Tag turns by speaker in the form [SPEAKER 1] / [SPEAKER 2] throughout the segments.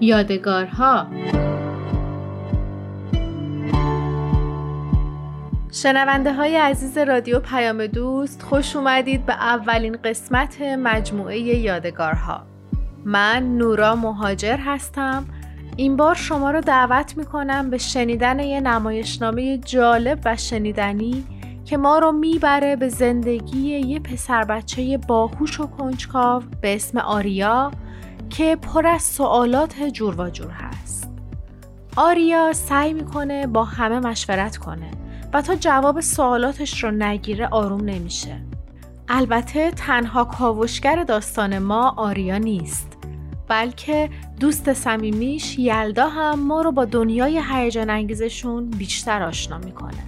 [SPEAKER 1] یادگارها. شنونده های عزیز رادیو پیام دوست خوش اومدید به اولین قسمت مجموعه یادگارها. من نورا مهاجر هستم. این بار شما رو دعوت می‌کنم به شنیدن یه نمایشنامه جالب و شنیدنی که ما رو می‌بره به زندگی یه پسر بچه باهوش و کنجکاو به اسم آریا. که پر از سوالات جور و جور هست. آریا سعی می‌کنه با همه مشورت کنه و تا جواب سوالاتش رو نگیره آروم نمیشه. البته تنها کاوشگر داستان ما آریا نیست بلکه دوست صمیمیش یلدا هم ما رو با دنیای هیجان انگیزشون بیشتر آشنا می‌کنه.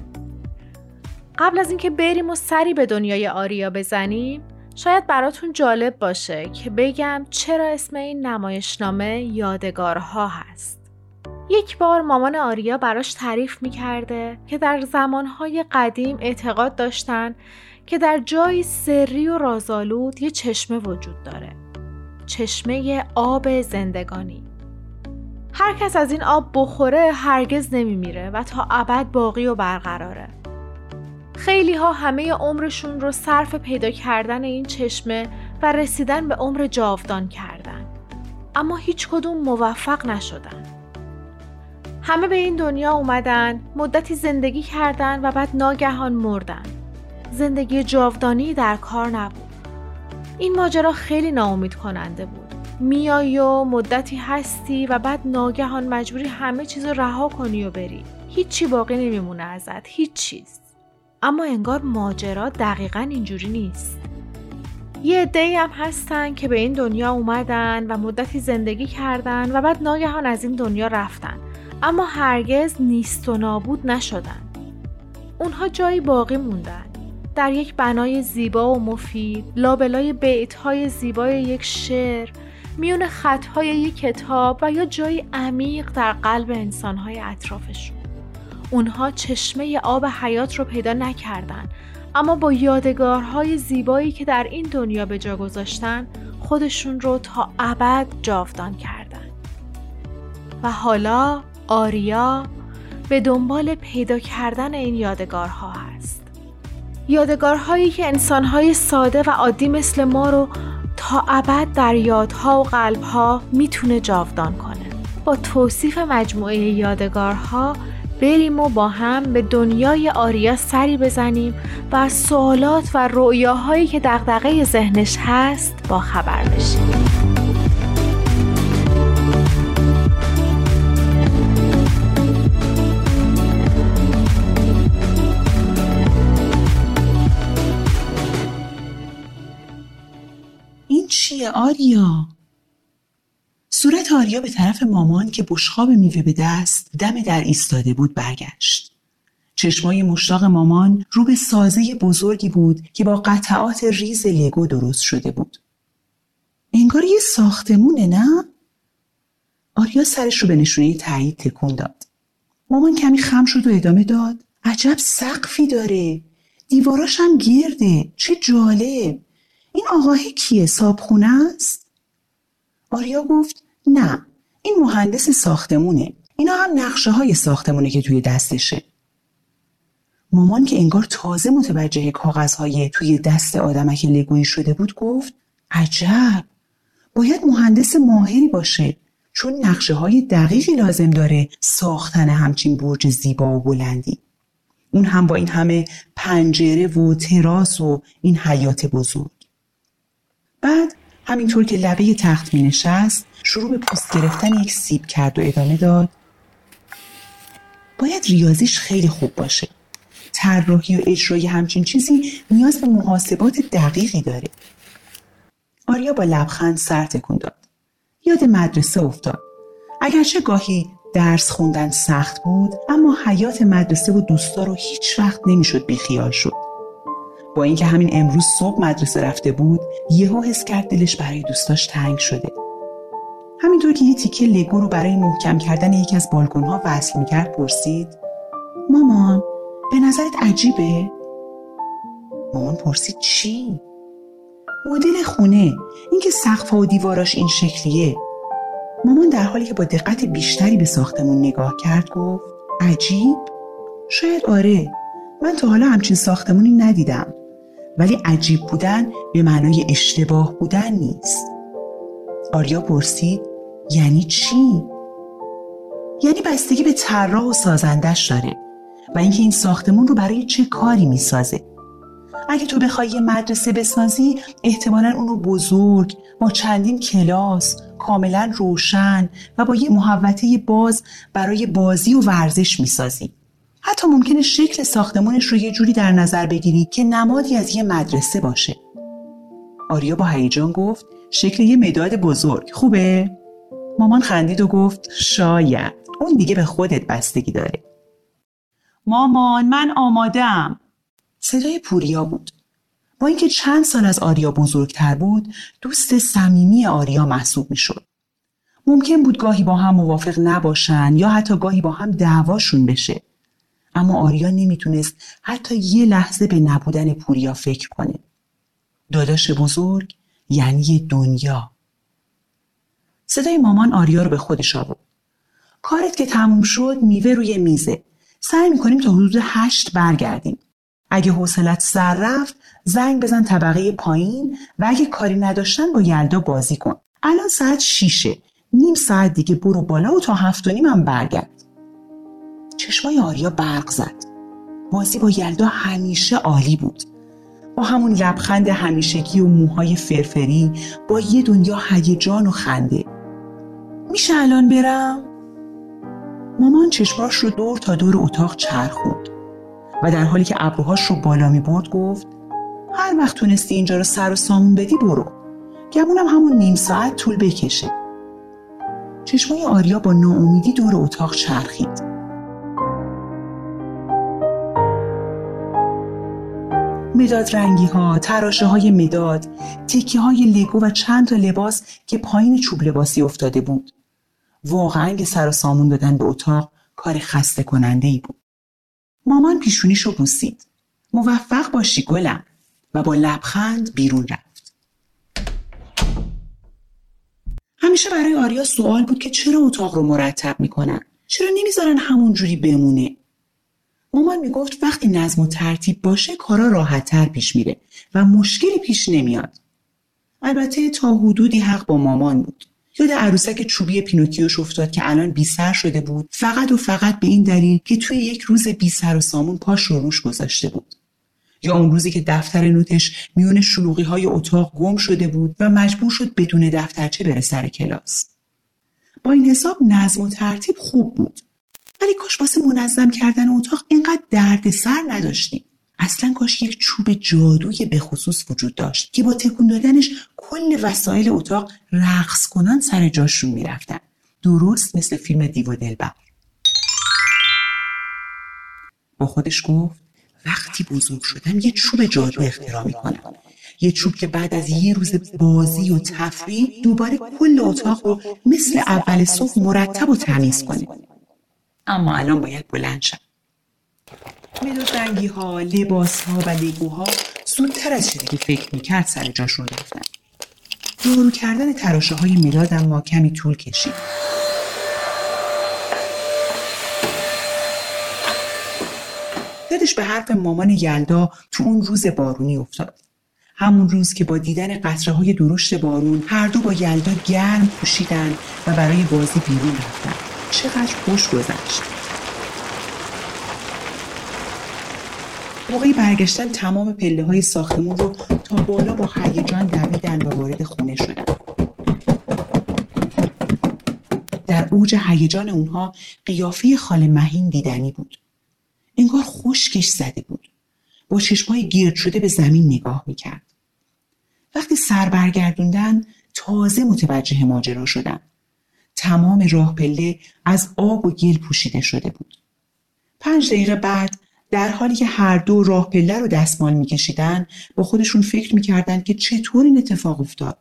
[SPEAKER 1] قبل از اینکه بریم و سری به دنیای آریا بزنیم شاید براتون جالب باشه که بگم چرا اسم این نمایشنامه یادگارها هست. یک بار مامان آریا براش تعریف می‌کرده که در زمانهای قدیم اعتقاد داشتن که در جایی سری و رازآلود یه چشمه وجود داره. چشمه آب زندگانی. هر کس از این آب بخوره هرگز نمیمیره و تا ابد باقی و برقراره. خیلی ها همه عمرشون رو صرف پیدا کردن این چشمه و رسیدن به عمر جاودان کردن. اما هیچ کدوم موفق نشدن. همه به این دنیا اومدن، مدتی زندگی کردن و بعد ناگهان مردن. زندگی جاودانی در کار نبود. این ماجرا خیلی ناامید کننده بود. میایی و مدتی هستی و بعد ناگهان مجبوری همه چیز رها کنی و بری. هیچی باقی نمیمونه ازت، هیچ چیز. اما انگار ماجرا دقیقا اینجوری نیست. یه عده هم هستن که به این دنیا اومدن و مدتی زندگی کردن و بعد ناگهان از این دنیا رفتن اما هرگز نیست و نابود نشدن. اونها جایی باقی موندن. در یک بنای زیبا و مفید، لابلای بیتهای زیبای یک شعر، میون خطهای یک کتاب و یا جایی عمیق در قلب انسانهای اطرافشون. اونها چشمه آب حیات رو پیدا نکردن. اما با یادگارهای زیبایی که در این دنیا به جا گذاشتن خودشون رو تا ابد جاودان کردن. و حالا آریا به دنبال پیدا کردن این یادگارها هست. یادگارهایی که انسانهای ساده و عادی مثل ما رو تا ابد در یادها و قلبها می‌تونه جاودان کنه. با توصیف مجموعه یادگارها بریم و با هم به دنیای آریا سری بزنیم و از سوالات و رؤیاهایی که دغدغه ذهنش هست با خبر بشیم.
[SPEAKER 2] این چیه آریا؟ صورت آریا به طرف مامان که بشخاب میوه به دست دم در ایستاده بود برگشت. چشمای مشتاق مامان رو به سازه بزرگی بود که با قطعات ریز لگو درست شده بود. انگار یه ساختمونه نه؟ آریا سرش رو به نشونه تایید تکون داد. مامان کمی خم شد و ادامه داد. عجب سقفی داره. دیواراش هم گرده. چه جالب. این آقاه کیه؟ صابخونه است؟ آریا گفت نه این مهندس ساختمونه. اینا هم نقشه های ساختمونه که توی دستشه. مامان که انگار تازه متوجه کاغذهای توی دست آدمک لگویی شده بود گفت عجب! باید مهندس ماهری باشه چون نقشه های دقیقی لازم داره ساختن همچین برج زیبا و بلندی. اون هم با این همه پنجره و تراس و این حیات بزرگ. بعد همینطور که لبه تخت می نشست شروع به پوست گرفتن یک سیب کرد و ادامه داد. باید ریاضیش خیلی خوب باشه. طراحی و اجرای همچین چیزی نیاز به محاسبات دقیقی داره. آریا با لبخند سر تکون داد. یاد مدرسه افتاد. اگرچه گاهی درس خوندن سخت بود اما حیات مدرسه و دوستا رو هیچ وقت نمی‌شد بیخیال شد. با اینکه همین امروز صبح مدرسه رفته بود یهو حس کرد دلش برای دوستاش تنگ شده. همینطور که یه تیکه لگو رو برای محکم کردن یکی از بالکن ها وصل می‌کرد پرسید مامان به نظرت عجیبه؟ مامان پرسید چی؟ مدل خونه اینکه سقف و دیواراش این شکلیه. مامان در حالی که با دقت بیشتری به ساختمون نگاه کرد گفت عجیب؟ شاید آره. من تا حالا همچین ساختمونی ندیدم. ولی عجیب بودن به معنای اشتباه بودن نیست. آریا پرسید یعنی چی؟ یعنی بستگی به طراح و سازندش داره و اینکه این ساختمون رو برای چه کاری می‌سازه. اگه تو بخوای یه مدرسه بسازی احتمالا اونو بزرگ با چندین کلاس کاملا روشن و با یه محوطه باز برای بازی و ورزش می‌سازی. حتی ممکنه شکل ساختمونش رو یه جوری در نظر بگیری که نمادی از یه مدرسه باشه. آریا با هیجان گفت شکل یه مداد بزرگ. خوبه؟ مامان خندید و گفت شاید. اون دیگه به خودت بستگی داره. مامان من آمادم صدای پوریا بود. با اینکه چند سال از آریا بزرگتر بود دوست صمیمی آریا محسوب می‌شد. ممکن بود گاهی با هم موافق نباشن یا حتی گاهی با هم دعواشون بشه. اما آریا نمی‌تونست حتی یه لحظه به نبودن پوریا فکر کنه. داداش بزرگ یعنی دنیا. صدای مامان آریا رو به خودش آورد. کارت که تموم شد میوه روی میزه. سعی می‌کنیم تا حدود هشت برگردیم. اگه حوصلت سر رفت زنگ بزن طبقه پایین و اگه کاری نداشتن با یلدا بازی کن. الان ساعت شیشه. نیم ساعت دیگه برو بالا و تا هفت و نیم هم برگرد. چشمای آریا برق زد. بازی با یلدا همیشه عالی بود. با همون لبخند همیشگی و موهای فرفری با یه دنیا هیجان و خنده. میشه الان برم؟ مامان چشماش رو دور تا دور اتاق چرخوند و در حالی که ابروهاش رو بالا می برد گفت هر وقت تونستی اینجا رو سر و سامون بدی برو. گمونم همون نیم ساعت طول بکشه. چشمای آریا با ناامیدی دور اتاق چرخید. مداد رنگی ها، تراشه های مداد، تکیه های لگو و چند تا لباس که پایین چوب لباسی افتاده بود. واقعا که سر و سامون دادن به اتاق کار خسته کننده ای بود. مامان پیشونیشو بوسید. موفق باشی گلم و با لبخند بیرون رفت. همیشه برای آریا سوال بود که چرا اتاق رو مرتب می‌کنن؟ چرا نمی‌ذارن همون جوری بمونه؟ مامان می‌گفت وقتی نظم و ترتیب باشه کارا راحتتر پیش میره و مشکلی پیش نمیاد. البته تا حدودی حق با مامان بود. یاد عروسک چوبی پینوکیوش افتاد که الان بی سر شده بود فقط و فقط به این دلیل که توی یک روز بی سر و سامون پاش رو روش گذاشته بود. یا اون روزی که دفتر نوتش میون شلوغی های اتاق گم شده بود و مجبور شد بدون دفترچه بره سر کلاس. با این حساب نظم و ترتیب خوب بود. ولی کاش واسه منظم کردن اتاق اینقدر درد سر نداشتیم. اصلا کاش یک چوب جادوی به خصوص وجود داشت که با تکون دادنش کل وسایل اتاق رقص کنن سر جاشون می‌رفتن. درست مثل فیلم دیو دلبر. با خودش گفت وقتی بزرگ شدم یه چوب جادو اختراع می‌کنم. یه چوب که بعد از یه روز بازی و تفریح دوباره کل اتاق رو مثل اول صبح مرتب و تمیز کنه. اما الان باید بلند شم. مداد رنگی ها لباس ها و لیگوها زودتر از چیزی که فکر می‌کرد سر جاشون رفتن. دورو کردن تراشه های مداد اما کمی طول کشید. یادش به حرف مامان یلدا تو اون روز بارونی افتاد. همون روز که با دیدن قطره های درشت بارون هر دو با یلدا گرم پوشیدن و برای بازی بیرون رفتن. چقدر خوش گذشت. موقعی برگشتن تمام پله های ساختمون رو تا بالا با هیجان دویدن و وارد خونه شدن. در اوج هیجان اونها قیافه خاله مهین دیدنی بود. انگار خشکش زده بود. با چشمای گرد شده به زمین نگاه می‌کرد. وقتی سر برگردوندن تازه متوجه ماجرا شدن. تمام راه پله از آب و گل پوشیده شده بود. پنج دقیقه بعد در حالی که هر دو راه پله رو دستمال میکشیدن با خودشون فکر می‌کردن که چطور این اتفاق افتاد.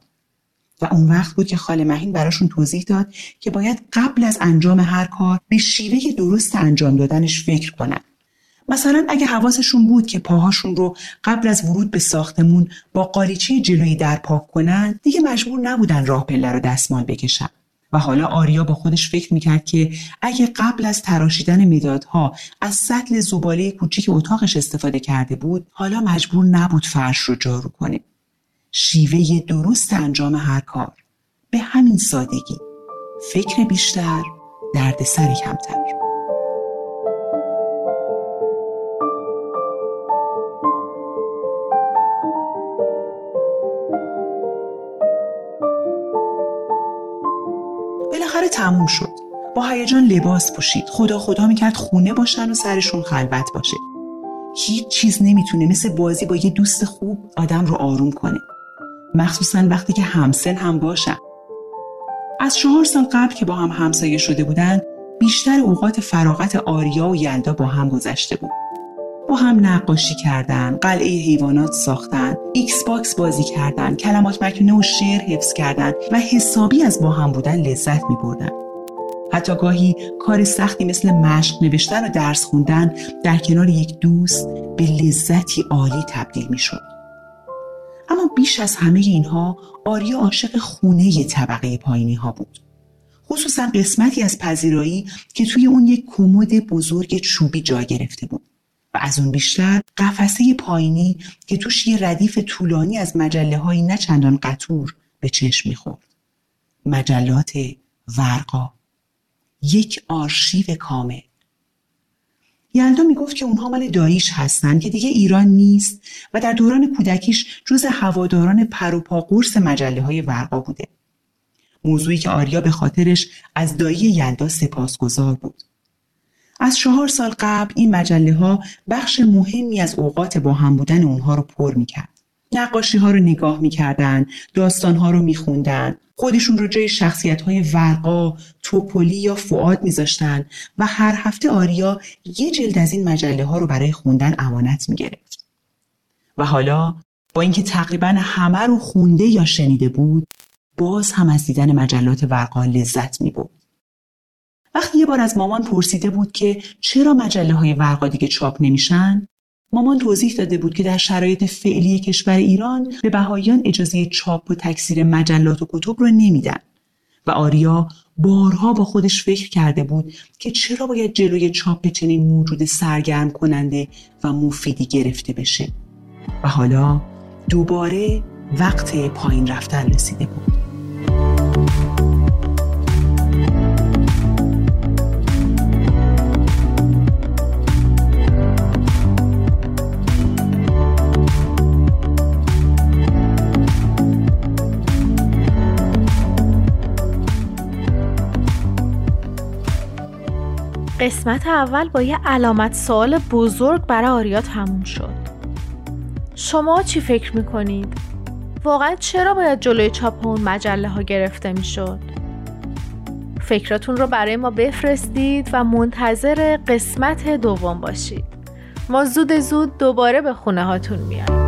[SPEAKER 2] و اون وقت بود که خاله مهین براشون توضیح داد که باید قبل از انجام هر کار به شیوه درست انجام دادنش فکر کنن. مثلا اگه حواسشون بود که پاهاشون رو قبل از ورود به ساختمون با قالیچه جلویی در پاک کنن دیگه مجبور نبودن راه پله رو دستمال بکشن و حالا آریا با خودش فکر می‌کرد که اگه قبل از تراشیدن مدادها از سطل زباله کوچیک اتاقش استفاده کرده بود حالا مجبور نبود فرش رو جارو کنه. شیوه درست انجام هر کار. به همین سادگی. فکر بیشتر دردسر کمتر. تموم شد. با هیجان لباس پوشید. خدا خدا می‌کرد خونه باشن و سرشون خلوت باشه. هیچ چیز نمی‌تونه مثل بازی با یه دوست خوب آدم رو آروم کنه. مخصوصا وقتی که همسن هم باشن. از چهار سال قبل که با هم همسایه شده بودن بیشتر اوقات فراغت آریا و یلدا با هم گذشته بود. با هم نقاشی کردن، قلعه حیوانات ساختن، Xbox بازی کردن، کلمات مکنونه و شعر حفظ کردن و حسابی از با هم بودن لذت می بردن. حتی گاهی کار سختی مثل مشق نوشتن و درس خوندن در کنار یک دوست به لذتی عالی تبدیل می شد. اما بیش از همه اینها آریا عاشق خونه طبقه پایینی ها بود. خصوصا قسمتی از پذیرایی که توی اون یک کمد بزرگ چوبی جا گرفته بود. و از اون بیشتر قفسه پایینی که توش یه ردیف طولانی از مجله های نه چندان قطور به چشم می‌خورد. مجلات ورقا یک آرشیو کامل یلدا می‌گفت که اونها مال داییش هستن که دیگه ایران نیست و در دوران کودکیش جز هواداران پروپا قرص مجله های ورقا بوده. موضوعی که آریا به خاطرش از دایی یلدا سپاسگزار بود. از چهار سال قبل این مجله ها بخش مهمی از اوقات با هم بودن اونها رو پر می‌کرد. نقاشی ها رو نگاه می‌کردن، داستان ها رو میخوندن، خودشون رو جای شخصیت های ورقا، توپولی یا فعاد میذاشتن و هر هفته آریا یه جلد از این مجله ها رو برای خوندن امانت می‌گرفت. و حالا با اینکه تقریبا همه رو خونده یا شنیده بود باز هم از دیدن مجلات ورقا لذت می وقتی یه بار از مامان پرسیده بود که چرا مجله های ورقا دیگه چاپ نمیشن مامان توضیح داده بود که در شرایط فعلی کشور ایران به بهاییان اجازه چاپ و تکثیر مجلات و کتب رو نمیدن. و آریا بارها با خودش فکر کرده بود که چرا باید جلوی چاپ چنین موجود سرگرم کننده و مفیدی گرفته بشه. و حالا دوباره وقت پایین رفتن رسیده بود.
[SPEAKER 1] قسمت اول با یه علامت سوال بزرگ برای آریا تموم شد شما چی فکر می‌کنید؟ واقعا چرا باید جلوی چاپ اون مجله ها گرفته می‌شد؟ فکراتون رو برای ما بفرستید و منتظر قسمت دوم باشید ما زود زود دوباره به خونه هاتون میایم